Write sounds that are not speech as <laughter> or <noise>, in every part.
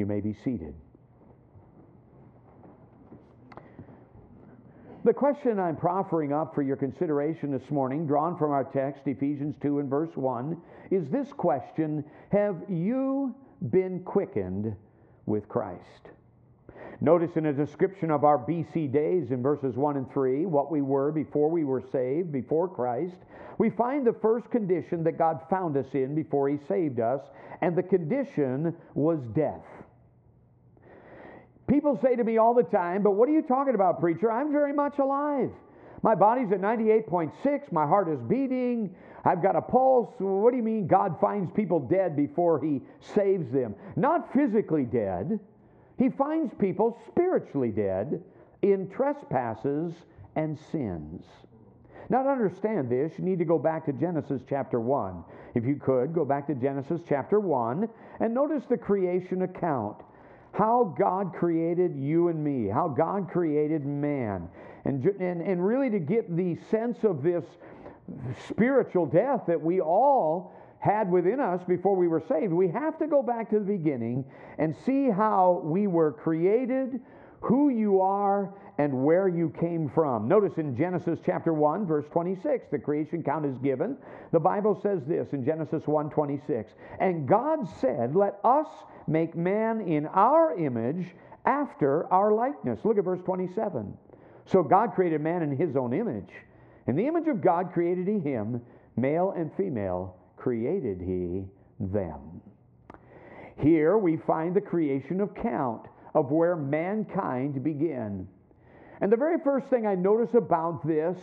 You may be seated. The question I'm proffering up for your consideration this morning, drawn from our text, Ephesians 2 and verse 1, is this question Have you been quickened with Christ? Notice in a description of our BC days in verses 1 and 3, what we were before we were saved, before Christ, we find the first condition that God found us in before He saved us, and the condition was death. People say to me all the time, but what are you talking about, preacher? I'm very much alive. My body's at 98.6, my heart is beating, I've got a pulse. What do you mean God finds people dead before He saves them? Not physically dead. He finds people spiritually dead in trespasses and sins. Now, to understand this, you need to go back to Genesis chapter 1. If you could, go back to Genesis chapter 1 and notice the creation account. How God created you and me, how God created man. And, and, and really to get the sense of this spiritual death that we all had within us before we were saved. We have to go back to the beginning and see how we were created, who you are, and where you came from. Notice in Genesis chapter 1 verse 26 the creation count is given. The Bible says this in Genesis 1:26, "And God said, let us make man in our image after our likeness." Look at verse 27. So God created man in his own image. In the image of God created he him, male and female created he them. Here we find the creation of count, of where mankind began. And the very first thing I notice about this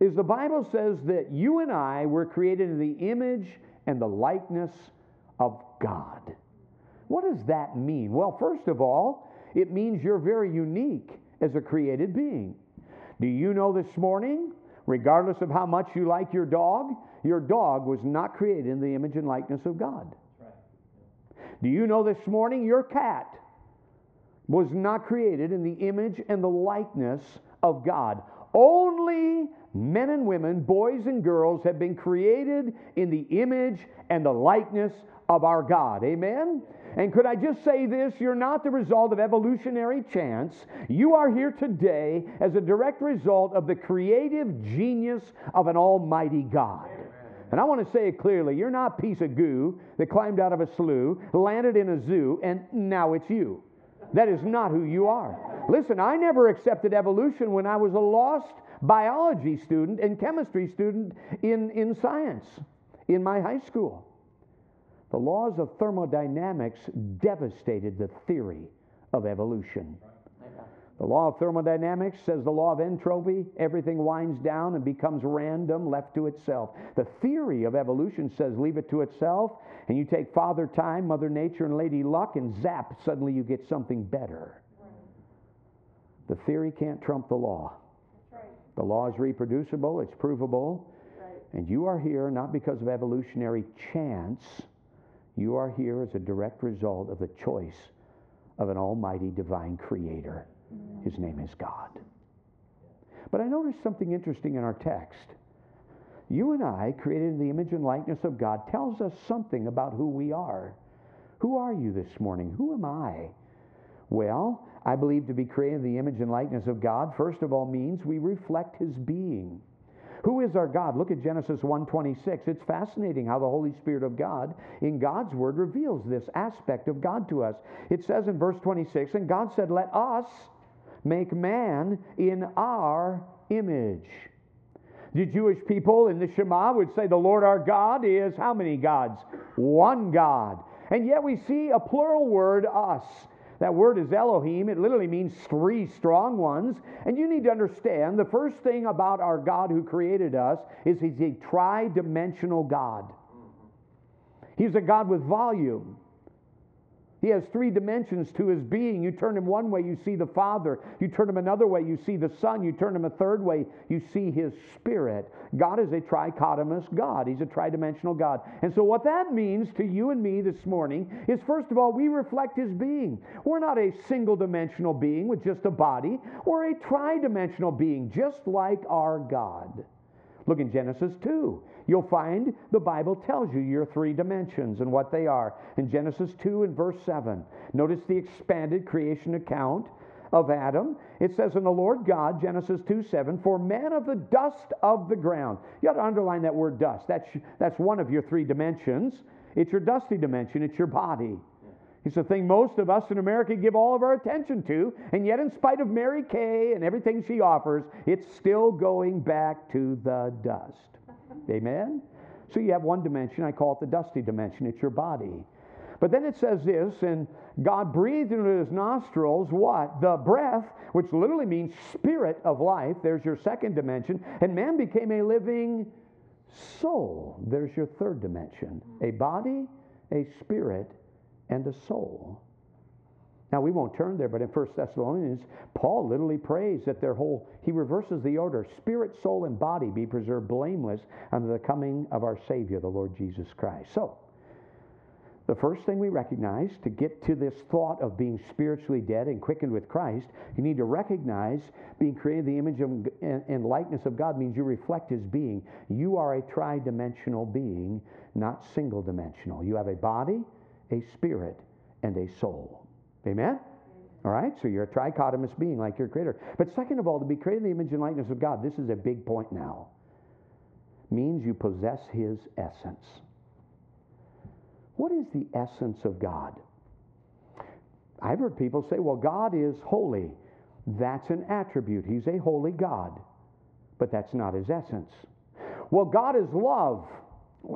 is the Bible says that you and I were created in the image and the likeness of God. What does that mean? Well, first of all, it means you're very unique as a created being. Do you know this morning, regardless of how much you like your dog, your dog was not created in the image and likeness of God. Do you know this morning your cat was not created in the image and the likeness of God? Only men and women, boys and girls, have been created in the image and the likeness of our God. Amen? And could I just say this? You're not the result of evolutionary chance. You are here today as a direct result of the creative genius of an almighty God. And I want to say it clearly you're not a piece of goo that climbed out of a slough, landed in a zoo, and now it's you. That is not who you are. Listen, I never accepted evolution when I was a lost biology student and chemistry student in, in science in my high school. The laws of thermodynamics devastated the theory of evolution. The law of thermodynamics says the law of entropy, everything winds down and becomes random, left to itself. The theory of evolution says leave it to itself, and you take Father Time, Mother Nature, and Lady Luck, and zap, suddenly you get something better. The theory can't trump the law. The law is reproducible, it's provable, and you are here not because of evolutionary chance you are here as a direct result of the choice of an almighty divine creator. His name is God. But I noticed something interesting in our text. You and I, created in the image and likeness of God, tells us something about who we are. Who are you this morning? Who am I? Well, I believe to be created in the image and likeness of God, first of all, means we reflect his being. Who is our God? Look at Genesis 1:26. It's fascinating how the Holy Spirit of God in God's word reveals this aspect of God to us. It says in verse 26, and God said, "Let us make man in our image." The Jewish people in the Shema would say the Lord our God is how many gods? One God. And yet we see a plural word, us. That word is Elohim. It literally means three strong ones. And you need to understand the first thing about our God who created us is he's a tri dimensional God. He's a God with volume. He has three dimensions to his being. You turn him one way, you see the Father. You turn him another way, you see the Son. You turn him a third way, you see his Spirit. God is a trichotomous God. He's a tridimensional God. And so, what that means to you and me this morning is first of all, we reflect his being. We're not a single dimensional being with just a body, we're a tridimensional being, just like our God. Look in Genesis 2. You'll find the Bible tells you your three dimensions and what they are. In Genesis 2 and verse 7, notice the expanded creation account of Adam. It says, In the Lord God, Genesis 2 7, for man of the dust of the ground. You ought to underline that word dust. That's, that's one of your three dimensions. It's your dusty dimension, it's your body. It's the thing most of us in America give all of our attention to, and yet, in spite of Mary Kay and everything she offers, it's still going back to the dust. Amen? So you have one dimension, I call it the dusty dimension, it's your body. But then it says this, and God breathed into his nostrils what? The breath, which literally means spirit of life. There's your second dimension. And man became a living soul. There's your third dimension a body, a spirit, and the soul. Now, we won't turn there, but in 1 Thessalonians, Paul literally prays that their whole, he reverses the order spirit, soul, and body be preserved blameless under the coming of our Savior, the Lord Jesus Christ. So, the first thing we recognize to get to this thought of being spiritually dead and quickened with Christ, you need to recognize being created the image of, and likeness of God means you reflect His being. You are a tri dimensional being, not single dimensional. You have a body, a spirit, and a soul. Amen? All right? So you're a trichotomous being like your creator. But second of all, to be created in the image and likeness of God, this is a big point now, means you possess his essence. What is the essence of God? I've heard people say, well, God is holy. That's an attribute. He's a holy God. But that's not his essence. Well, God is love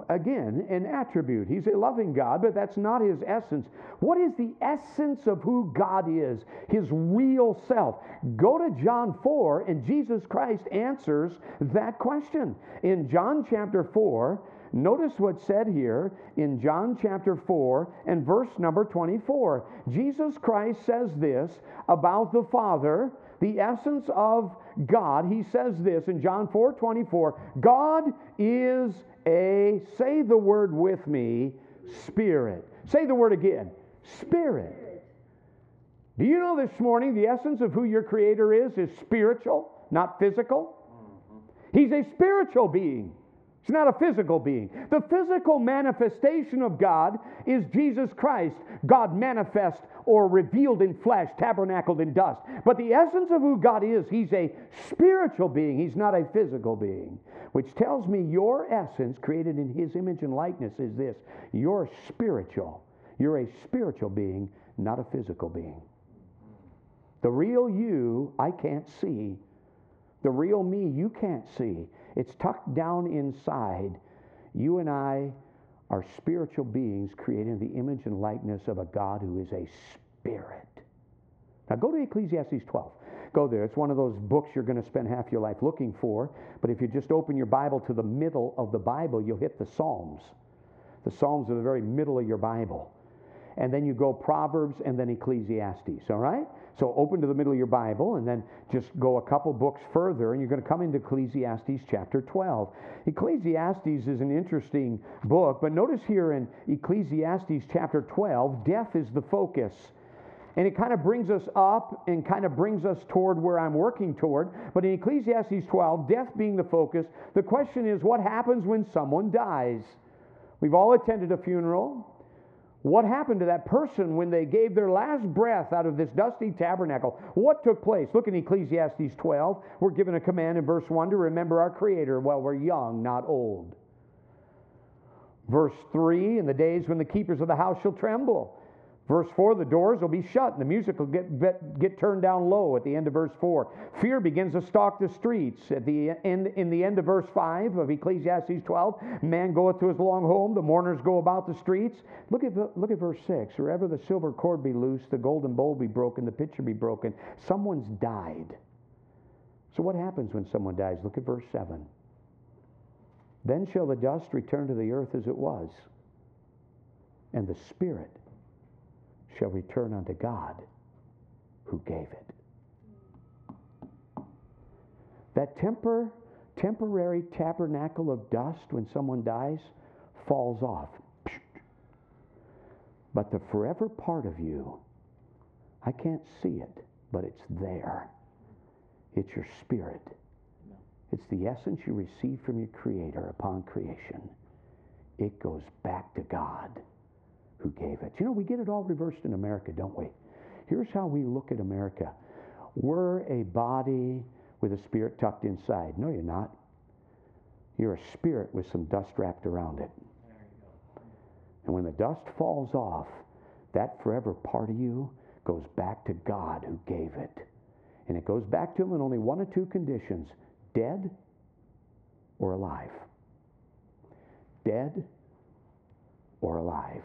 again, an attribute. He's a loving God, but that's not his essence. What is the essence of who God is? His real self. Go to John 4, and Jesus Christ answers that question. In John chapter 4, notice what's said here in John chapter 4 and verse number 24. Jesus Christ says this about the Father the essence of God, he says this in John 4 24 God is a, say the word with me, spirit. Say the word again, spirit. Do you know this morning the essence of who your creator is is spiritual, not physical? Mm-hmm. He's a spiritual being. He's not a physical being. The physical manifestation of God is Jesus Christ, God manifest or revealed in flesh, tabernacled in dust. But the essence of who God is, He's a spiritual being. He's not a physical being. Which tells me your essence, created in His image and likeness, is this you're spiritual. You're a spiritual being, not a physical being. The real you, I can't see. The real me, you can't see. It's tucked down inside. You and I are spiritual beings created in the image and likeness of a God who is a spirit. Now go to Ecclesiastes 12. Go there. It's one of those books you're going to spend half your life looking for. But if you just open your Bible to the middle of the Bible, you'll hit the Psalms. The Psalms are the very middle of your Bible. And then you go Proverbs and then Ecclesiastes, all right? So open to the middle of your Bible and then just go a couple books further and you're going to come into Ecclesiastes chapter 12. Ecclesiastes is an interesting book, but notice here in Ecclesiastes chapter 12, death is the focus. And it kind of brings us up and kind of brings us toward where I'm working toward. But in Ecclesiastes 12, death being the focus, the question is what happens when someone dies? We've all attended a funeral. What happened to that person when they gave their last breath out of this dusty tabernacle? What took place? Look in Ecclesiastes 12. We're given a command in verse 1 to remember our Creator while we're young, not old. Verse 3 In the days when the keepers of the house shall tremble Verse 4, the doors will be shut and the music will get, get, get, turned down low at the end of verse 4. Fear begins to stalk the streets. At the end, in the end of verse 5 of Ecclesiastes 12, man goeth to his long home, the mourners go about the streets. Look at, look at verse 6. Wherever the silver cord be loose, the golden bowl be broken, the pitcher be broken. Someone's died. So what happens when someone dies? Look at verse 7. Then shall the dust return to the earth as it was, and the spirit shall return unto God who gave it. That temper, temporary tabernacle of dust when someone dies falls off. But the forever part of you, I can't see it, but it's there. It's your spirit. It's the essence you receive from your Creator upon creation. It goes back to God who gave it. You know, we get it all reversed in America, don't we? Here's how we look at America we're a body with a spirit tucked inside. No, you're not. You're a spirit with some dust wrapped around it. And when the dust falls off, that forever part of you goes back to God who gave it. And it goes back to Him in only one or two conditions dead or alive. Dead or alive.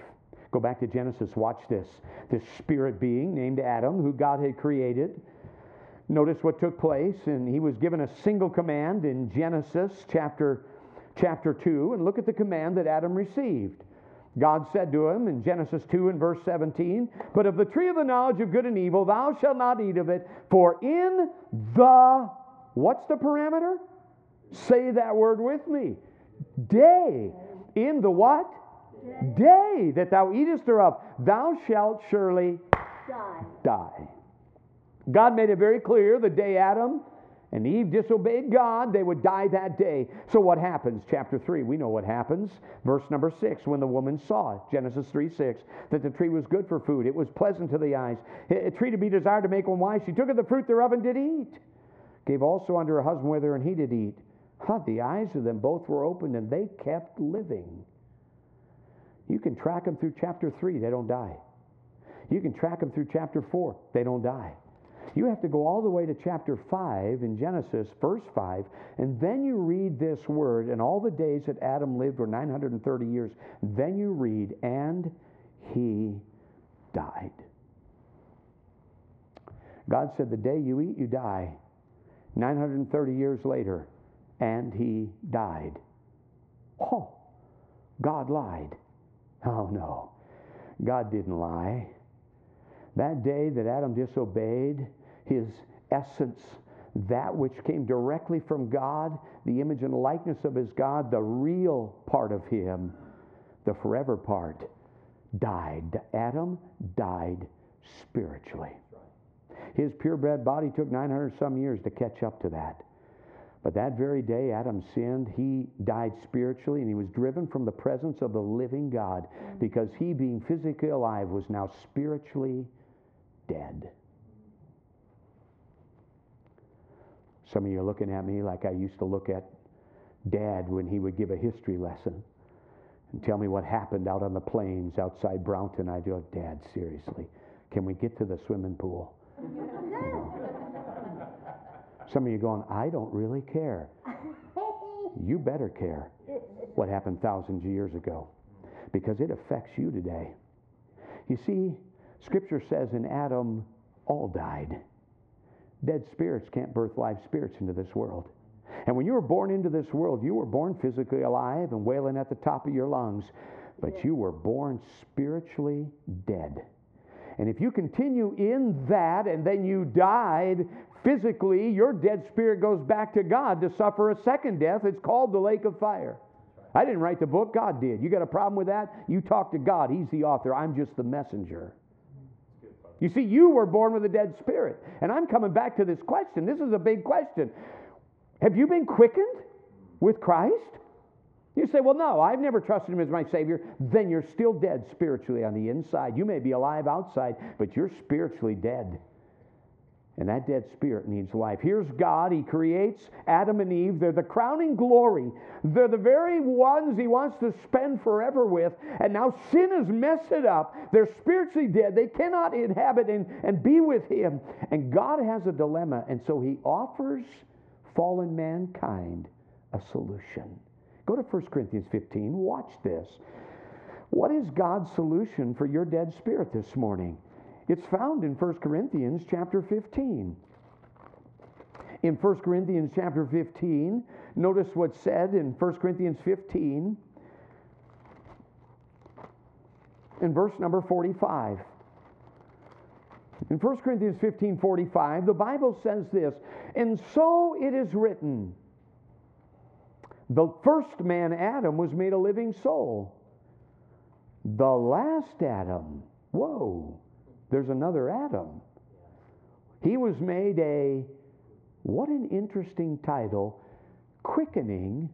Go back to Genesis, watch this. This spirit being named Adam, who God had created. Notice what took place, and he was given a single command in Genesis chapter, chapter 2. And look at the command that Adam received. God said to him in Genesis 2 and verse 17, But of the tree of the knowledge of good and evil thou shalt not eat of it, for in the, what's the parameter? Say that word with me. Day. In the what? Day, that thou eatest thereof, thou shalt surely die. die. God made it very clear the day Adam and Eve disobeyed God, they would die that day. So what happens? Chapter 3, we know what happens. Verse number 6, when the woman saw, Genesis 3 6, that the tree was good for food, it was pleasant to the eyes, a tree to be desired to make one wise, she took of the fruit thereof and did eat. Gave also unto her husband with her, and he did eat. Huh, the eyes of them both were opened, and they kept living. You can track them through chapter 3, they don't die. You can track them through chapter 4, they don't die. You have to go all the way to chapter 5 in Genesis, verse 5, and then you read this word, and all the days that Adam lived were 930 years. Then you read, and he died. God said, The day you eat, you die. 930 years later, and he died. Oh, God lied. <laughs> Oh, no. God didn't lie. That day that Adam disobeyed, his essence, that which came directly from God, the image and likeness of his God, the real part of him, the forever part, died. Adam died spiritually. His purebred body took 900 some years to catch up to that. But that very day Adam sinned, he died spiritually and he was driven from the presence of the living God mm. because he, being physically alive, was now spiritually dead. Some of you are looking at me like I used to look at Dad when he would give a history lesson and tell me what happened out on the plains outside Brownton. I'd go, Dad, seriously, can we get to the swimming pool? <laughs> Some of you going, I don't really care. <laughs> You better care what happened thousands of years ago because it affects you today. You see, Scripture says in Adam, all died. Dead spirits can't birth live spirits into this world. And when you were born into this world, you were born physically alive and wailing at the top of your lungs, but you were born spiritually dead. And if you continue in that and then you died physically, your dead spirit goes back to God to suffer a second death. It's called the lake of fire. I didn't write the book, God did. You got a problem with that? You talk to God. He's the author. I'm just the messenger. You see, you were born with a dead spirit. And I'm coming back to this question. This is a big question. Have you been quickened with Christ? You say, well, no, I've never trusted him as my Savior. Then you're still dead spiritually on the inside. You may be alive outside, but you're spiritually dead. And that dead spirit needs life. Here's God. He creates Adam and Eve. They're the crowning glory. They're the very ones He wants to spend forever with. And now sin has messed it up. They're spiritually dead. They cannot inhabit and, and be with Him. And God has a dilemma. And so He offers fallen mankind a solution. Go to 1 Corinthians 15. Watch this. What is God's solution for your dead spirit this morning? It's found in 1 Corinthians chapter 15. In 1 Corinthians chapter 15, notice what's said in 1 Corinthians 15 in verse number 45. In 1 Corinthians 15 45, the Bible says this, and so it is written. The first man, Adam, was made a living soul. The last Adam, whoa, there's another Adam. He was made a, what an interesting title, quickening,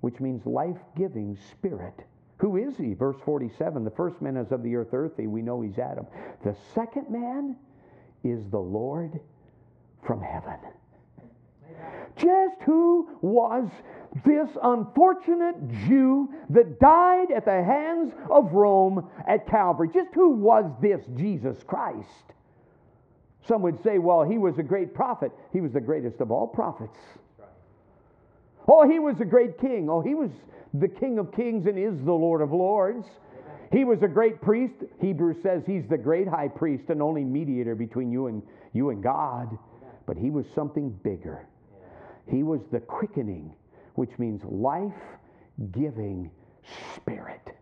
which means life giving spirit. Who is he? Verse 47 The first man is of the earth, earthy. We know he's Adam. The second man is the Lord from heaven. Just who was this unfortunate Jew that died at the hands of Rome at Calvary? Just who was this Jesus Christ? Some would say, well, he was a great prophet. He was the greatest of all prophets. Oh, he was a great king. Oh, he was the King of kings and is the Lord of lords. He was a great priest. Hebrews says he's the great high priest and only mediator between you and you and God. But he was something bigger. He was the quickening, which means life giving spirit.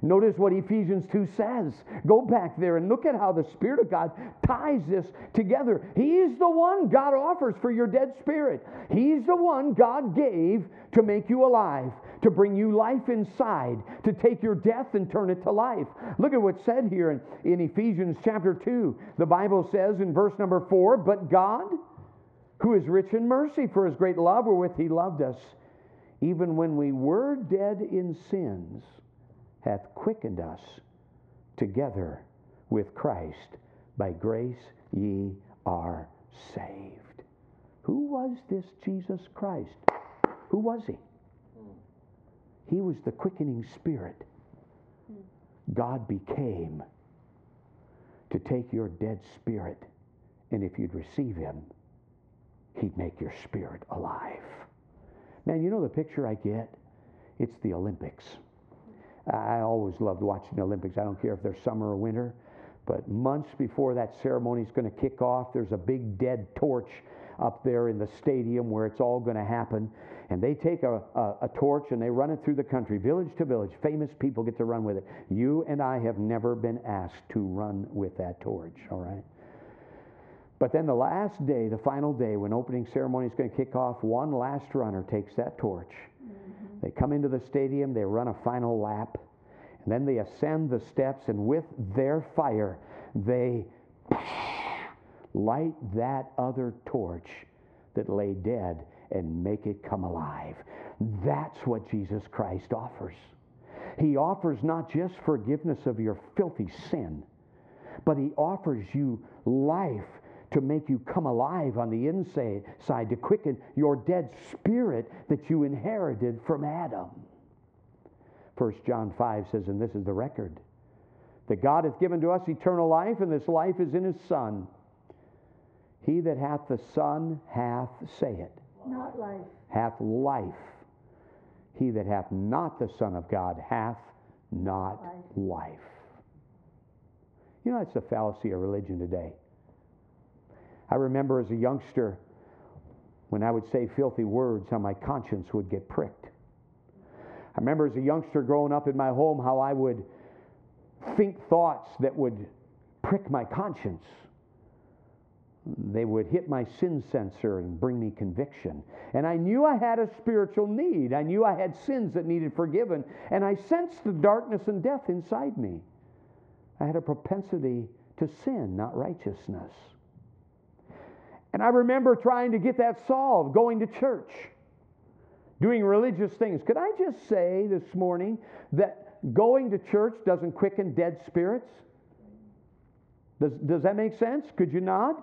Notice what Ephesians 2 says. Go back there and look at how the Spirit of God ties this together. He's the one God offers for your dead spirit. He's the one God gave to make you alive, to bring you life inside, to take your death and turn it to life. Look at what's said here in, in Ephesians chapter 2. The Bible says in verse number 4 But God, who is rich in mercy for his great love wherewith he loved us, even when we were dead in sins, hath quickened us together with Christ. By grace ye are saved. Who was this Jesus Christ? Who was he? He was the quickening spirit. God became to take your dead spirit, and if you'd receive him, he'd make your spirit alive. Man, you know the picture I get? It's the Olympics. I always loved watching the Olympics. I don't care if they're summer or winter. But months before that ceremony is going to kick off, there's a big dead torch up there in the stadium where it's all going to happen. And they take a, a, a, torch and they run it through the country, village to village. Famous people get to run with it. You and I have never been asked to run with that torch, all right? But then the last day, the final day, when opening ceremony is going to kick off, one last runner takes that torch mm-hmm. they come into the stadium, they run a final lap, and then they ascend the steps, and with their fire, they light that other torch that lay dead and make it come alive. That's what Jesus Christ offers. He offers not just forgiveness of your filthy sin, but He offers you life to make you come alive on the inside, to quicken your dead spirit that you inherited from Adam. 1 John 5 says, and this is the record, that God hath given to us eternal life, and this life is in his Son. He that hath the Son hath, say it, not life. Hath life. He that hath not the Son of God hath not life. life. You know, that's the fallacy of religion today. I remember as a youngster, when I would say filthy words, how my conscience would get pricked. I remember as a youngster growing up in my home, how I would think thoughts that would prick my conscience. They would hit my sin sensor and bring me conviction. And I knew I had a spiritual need. I knew I had sins that needed forgiven. And I sensed the darkness and death inside me. I had a propensity to sin, not righteousness. And I remember trying to get that solved, going to church, doing religious things. Could I just say this morning that going to church doesn't quicken dead spirits? Does, does that make sense? Could you nod?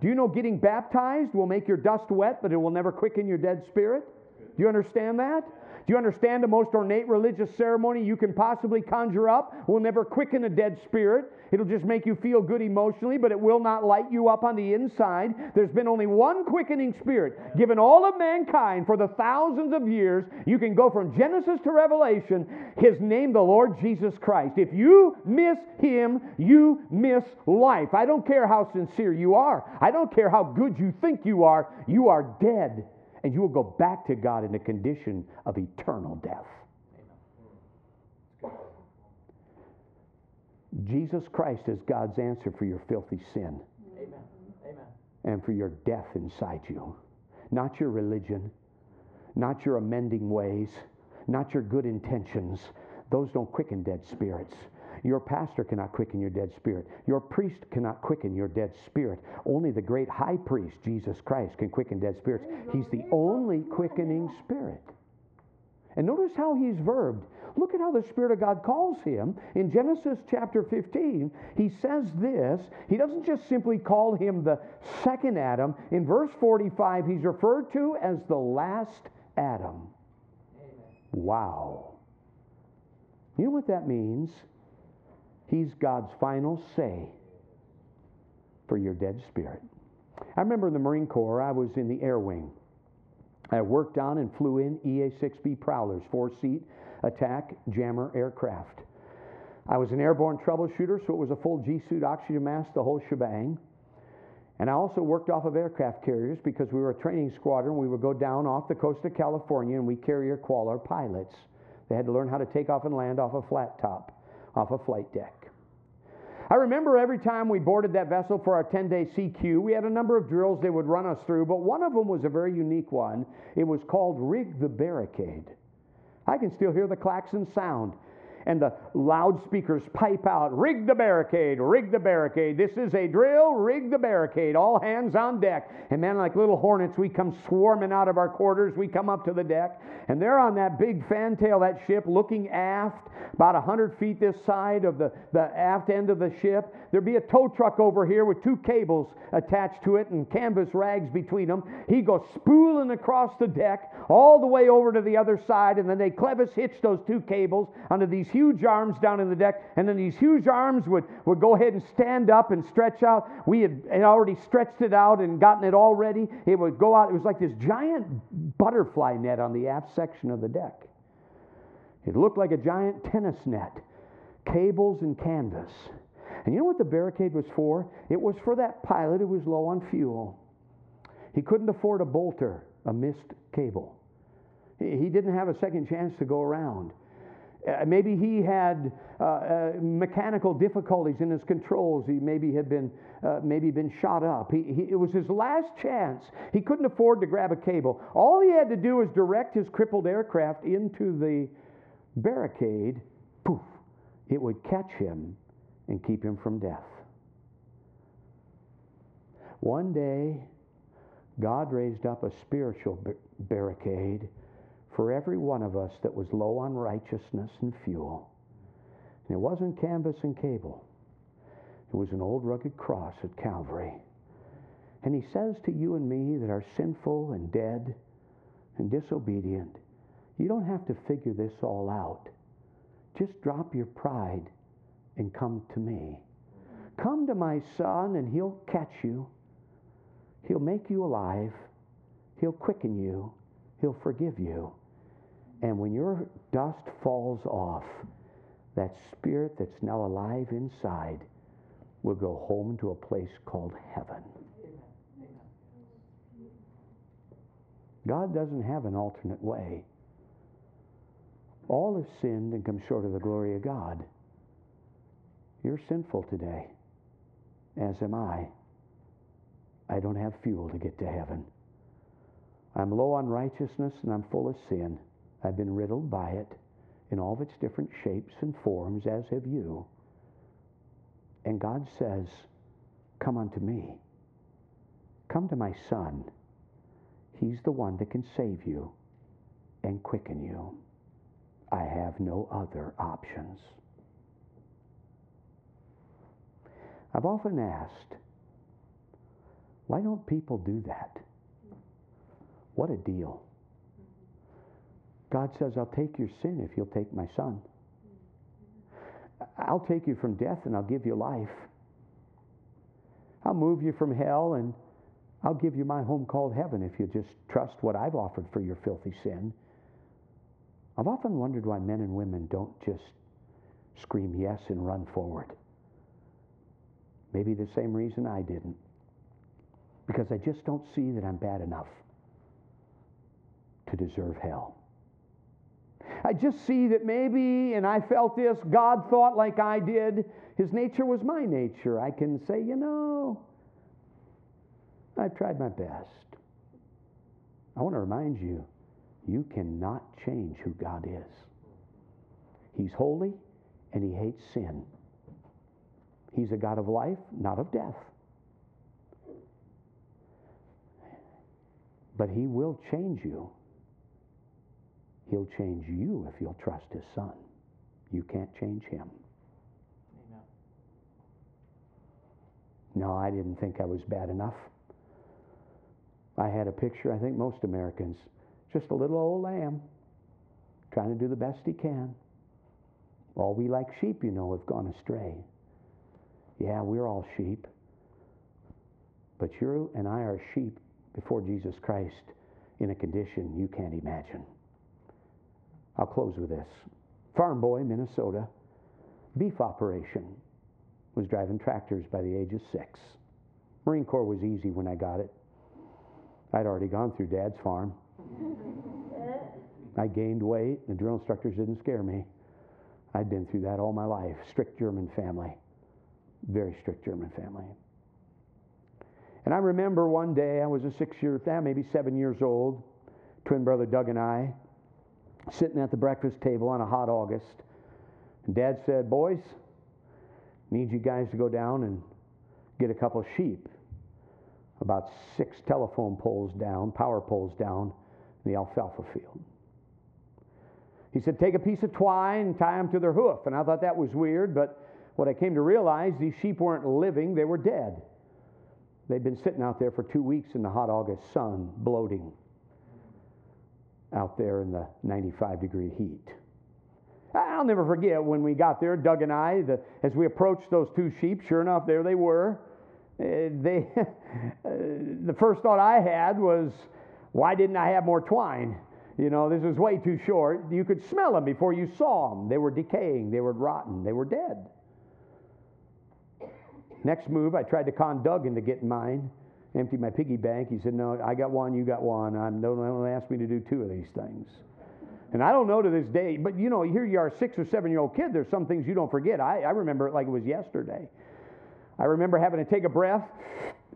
Do you know getting baptized will make your dust wet, but it will never quicken your dead spirit? Do you understand that? Do you understand the most ornate religious ceremony you can possibly conjure up will never quicken a dead spirit? It'll just make you feel good emotionally, but it will not light you up on the inside. There's been only one quickening spirit given all of mankind for the thousands of years. You can go from Genesis to Revelation. His name, the Lord Jesus Christ. If you miss him, you miss life. I don't care how sincere you are, I don't care how good you think you are, you are dead and you will go back to God in a condition of eternal death. Jesus Christ is God's answer for your filthy sin. Amen. Amen. And for your death inside you. Not your religion, not your amending ways, not your good intentions. Those don't quicken dead spirits. Your pastor cannot quicken your dead spirit. Your priest cannot quicken your dead spirit. Only the great high priest, Jesus Christ, can quicken dead spirits. He's the only quickening spirit. And notice how he's verbed. Look at how the Spirit of God calls him. In Genesis chapter 15, he says this. He doesn't just simply call him the second Adam. In verse 45, he's referred to as the last Adam. Wow. You know what that means? He's God's final say for your dead spirit. I remember in the Marine Corps, I was in the air wing. I worked on and flew in EA 6B Prowlers, four seat attack jammer aircraft. I was an airborne troubleshooter, so it was a full G suit, oxygen mask, the whole shebang. And I also worked off of aircraft carriers because we were a training squadron. We would go down off the coast of California and we carrier qual our pilots. They had to learn how to take off and land off a flat top, off a flight deck. I remember every time we boarded that vessel for our 10 day CQ, we had a number of drills they would run us through, but one of them was a very unique one. It was called Rig the Barricade. I can still hear the klaxon sound and the loudspeakers pipe out, rig the barricade, rig the barricade. This is a drill, rig the barricade. All hands on deck. And man, like little hornets, we come swarming out of our quarters. We come up to the deck, and they're on that big fantail, that ship, looking aft, about 100 feet this side of the, the aft end of the ship. There'd be a tow truck over here with two cables attached to it and canvas rags between them. He'd go spooling across the deck all the way over to the other side, and then they clevis hitch those two cables onto these huge arms down in the deck, and then these huge arms would, would go ahead and stand up and stretch out. We had, had already stretched it out and gotten it all ready. It would go out. It was like this giant butterfly net on the aft section of the deck. It looked like a giant tennis net, cables and canvas. And you know what the barricade was for? It was for that pilot who was low on fuel. He couldn't afford a bolter, a missed cable. He didn't have a second chance to go around. Uh, maybe he had uh, uh, mechanical difficulties in his controls. He maybe had been uh, maybe been shot up. He, he, it was his last chance. He couldn't afford to grab a cable. All he had to do was direct his crippled aircraft into the barricade. Poof! It would catch him and keep him from death. One day, God raised up a spiritual barricade for every one of us that was low on righteousness and fuel. And it wasn't canvas and cable, it was an old rugged cross at Calvary. And He says to you and me that are sinful and dead and disobedient, you don't have to figure this all out. Just drop your pride and come to me. Come to my son, and he'll catch you. He'll make you alive. He'll quicken you. He'll forgive you. And when your dust falls off, that spirit that's now alive inside will go home to a place called heaven. God doesn't have an alternate way. All have sinned and come short of the glory of God. You're sinful today, as am I. I don't have fuel to get to heaven. I'm low on righteousness and I'm full of sin. I've been riddled by it in all of its different shapes and forms, as have you. And God says, Come unto me. Come to my Son. He's the one that can save you and quicken you. I have no other options. I've often asked, why don't people do that? What a deal. God says, I'll take your sin if you'll take my son. I'll take you from death and I'll give you life. I'll move you from hell and I'll give you my home called heaven if you just trust what I've offered for your filthy sin. I've often wondered why men and women don't just scream yes and run forward. Maybe the same reason I didn't. Because I just don't see that I'm bad enough to deserve hell. I just see that maybe, and I felt this, God thought like I did. His nature was my nature. I can say, you know, I've tried my best. I want to remind you, you cannot change who God is. He's holy and he hates sin. He's a God of life, not of death. But he will change you. He'll change you if you'll trust his son. You can't change him. Amen. No, I didn't think I was bad enough. I had a picture, I think most Americans, just a little old lamb trying to do the best he can. All we like sheep, you know, have gone astray. Yeah, we're all sheep. But you and I are sheep before Jesus Christ in a condition you can't imagine. I'll close with this. Farm boy, Minnesota, beef operation, was driving tractors by the age of six. Marine Corps was easy when I got it. I'd already gone through Dad's farm. I gained weight. The drill instructors didn't scare me. I'd been through that all my life. Strict German family. Very strict German family. And I remember one day, I was a six year, maybe seven years old, twin brother Doug and I, sitting at the breakfast table on a hot August. And Dad said, Boys, need you guys to go down and get a couple sheep. About six telephone poles down, power poles down, in the alfalfa field. He said, Take a piece of twine and tie them to their hoof. And I thought that was weird, but what I came to realize, these sheep weren't living, they were dead. They'd been sitting out there for two weeks in the hot August sun, bloating out there in the 95 degree heat. I'll never forget when we got there, Doug and I, the, as we approached those two sheep, sure enough, there they were. Uh, they, <laughs> uh, the first thought I had was, why didn't I have more twine? You know, this is way too short. You could smell them before you saw them. They were decaying, they were rotten, they were dead. Next move, I tried to con Doug into getting mine, empty my piggy bank. He said, No, I got one, you got one. I'm, don't, don't ask me to do two of these things. And I don't know to this day, but you know, here you are, six or seven year old kid, there's some things you don't forget. I, I remember it like it was yesterday. I remember having to take a breath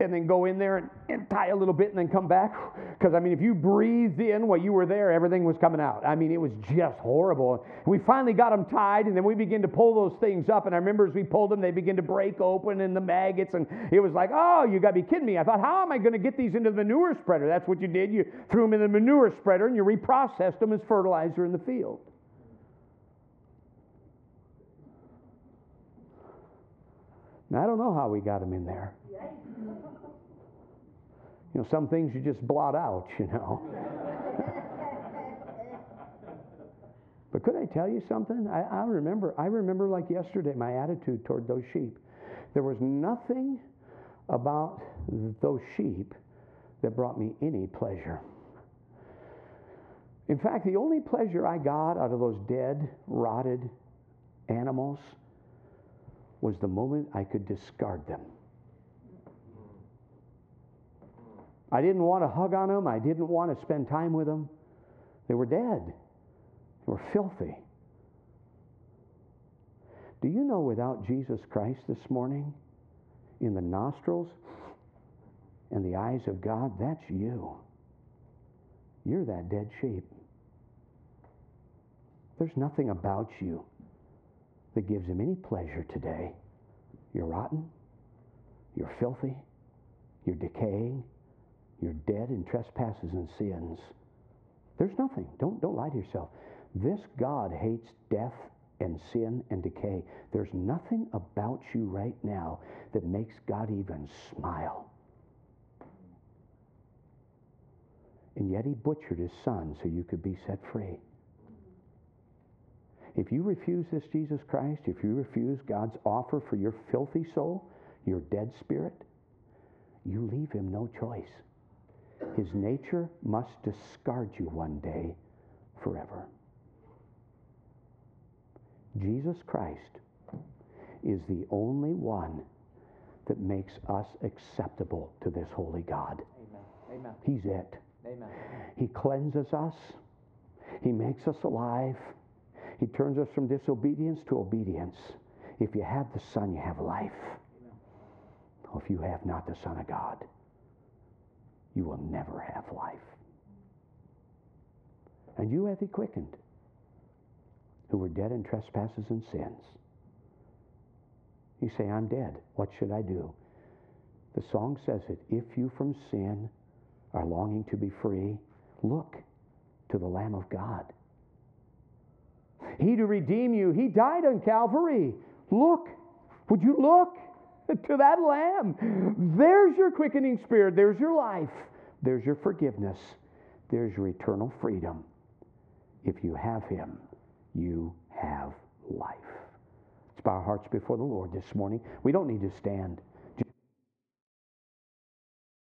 and then go in there and, and tie a little bit and then come back. Because, I mean, if you breathed in while you were there, everything was coming out. I mean, it was just horrible. We finally got them tied, and then we began to pull those things up. And I remember as we pulled them, they began to break open and the maggots. And it was like, oh, you got to be kidding me. I thought, how am I going to get these into the manure spreader? That's what you did. You threw them in the manure spreader and you reprocessed them as fertilizer in the field. I don't know how we got them in there. You know, some things you just blot out, you know. <laughs> but could I tell you something? I, I remember, I remember like yesterday my attitude toward those sheep. There was nothing about those sheep that brought me any pleasure. In fact, the only pleasure I got out of those dead, rotted animals was the moment I could discard them. I didn't want to hug on them. I didn't want to spend time with them. They were dead, they were filthy. Do you know without Jesus Christ this morning, in the nostrils and the eyes of God, that's you. You're that dead sheep. There's nothing about you that gives him any pleasure today. You're rotten. You're filthy. You're decaying. You're dead in trespasses and sins. There's nothing. Don't, don't lie to yourself. This God hates death and sin and decay. There's nothing about you right now that makes God even smile. And yet he butchered his son so you could be set free. If you refuse this Jesus Christ, if you refuse God's offer for your filthy soul, your dead spirit, you leave him no choice. His nature must discard you one day forever. Jesus Christ is the only one that makes us acceptable to this holy God. Amen. Amen. He's it. Amen. He cleanses us. He makes us alive. He turns us from disobedience to obedience. If you have the Son, you have life. If you have not the Son of God, you will never have life. And you have he quickened, who were dead in trespasses and sins. You say, I'm dead. What should I do? The song says it. If you from sin are longing to be free, look to the Lamb of God. He to redeem you, He died on Calvary. Look. Would you look <laughs> to that Lamb? There's your quickening spirit. There's your life. There's your forgiveness. There's your eternal freedom. If you have Him, you have life. Let's bow our hearts before the Lord this morning. We don't need to stand.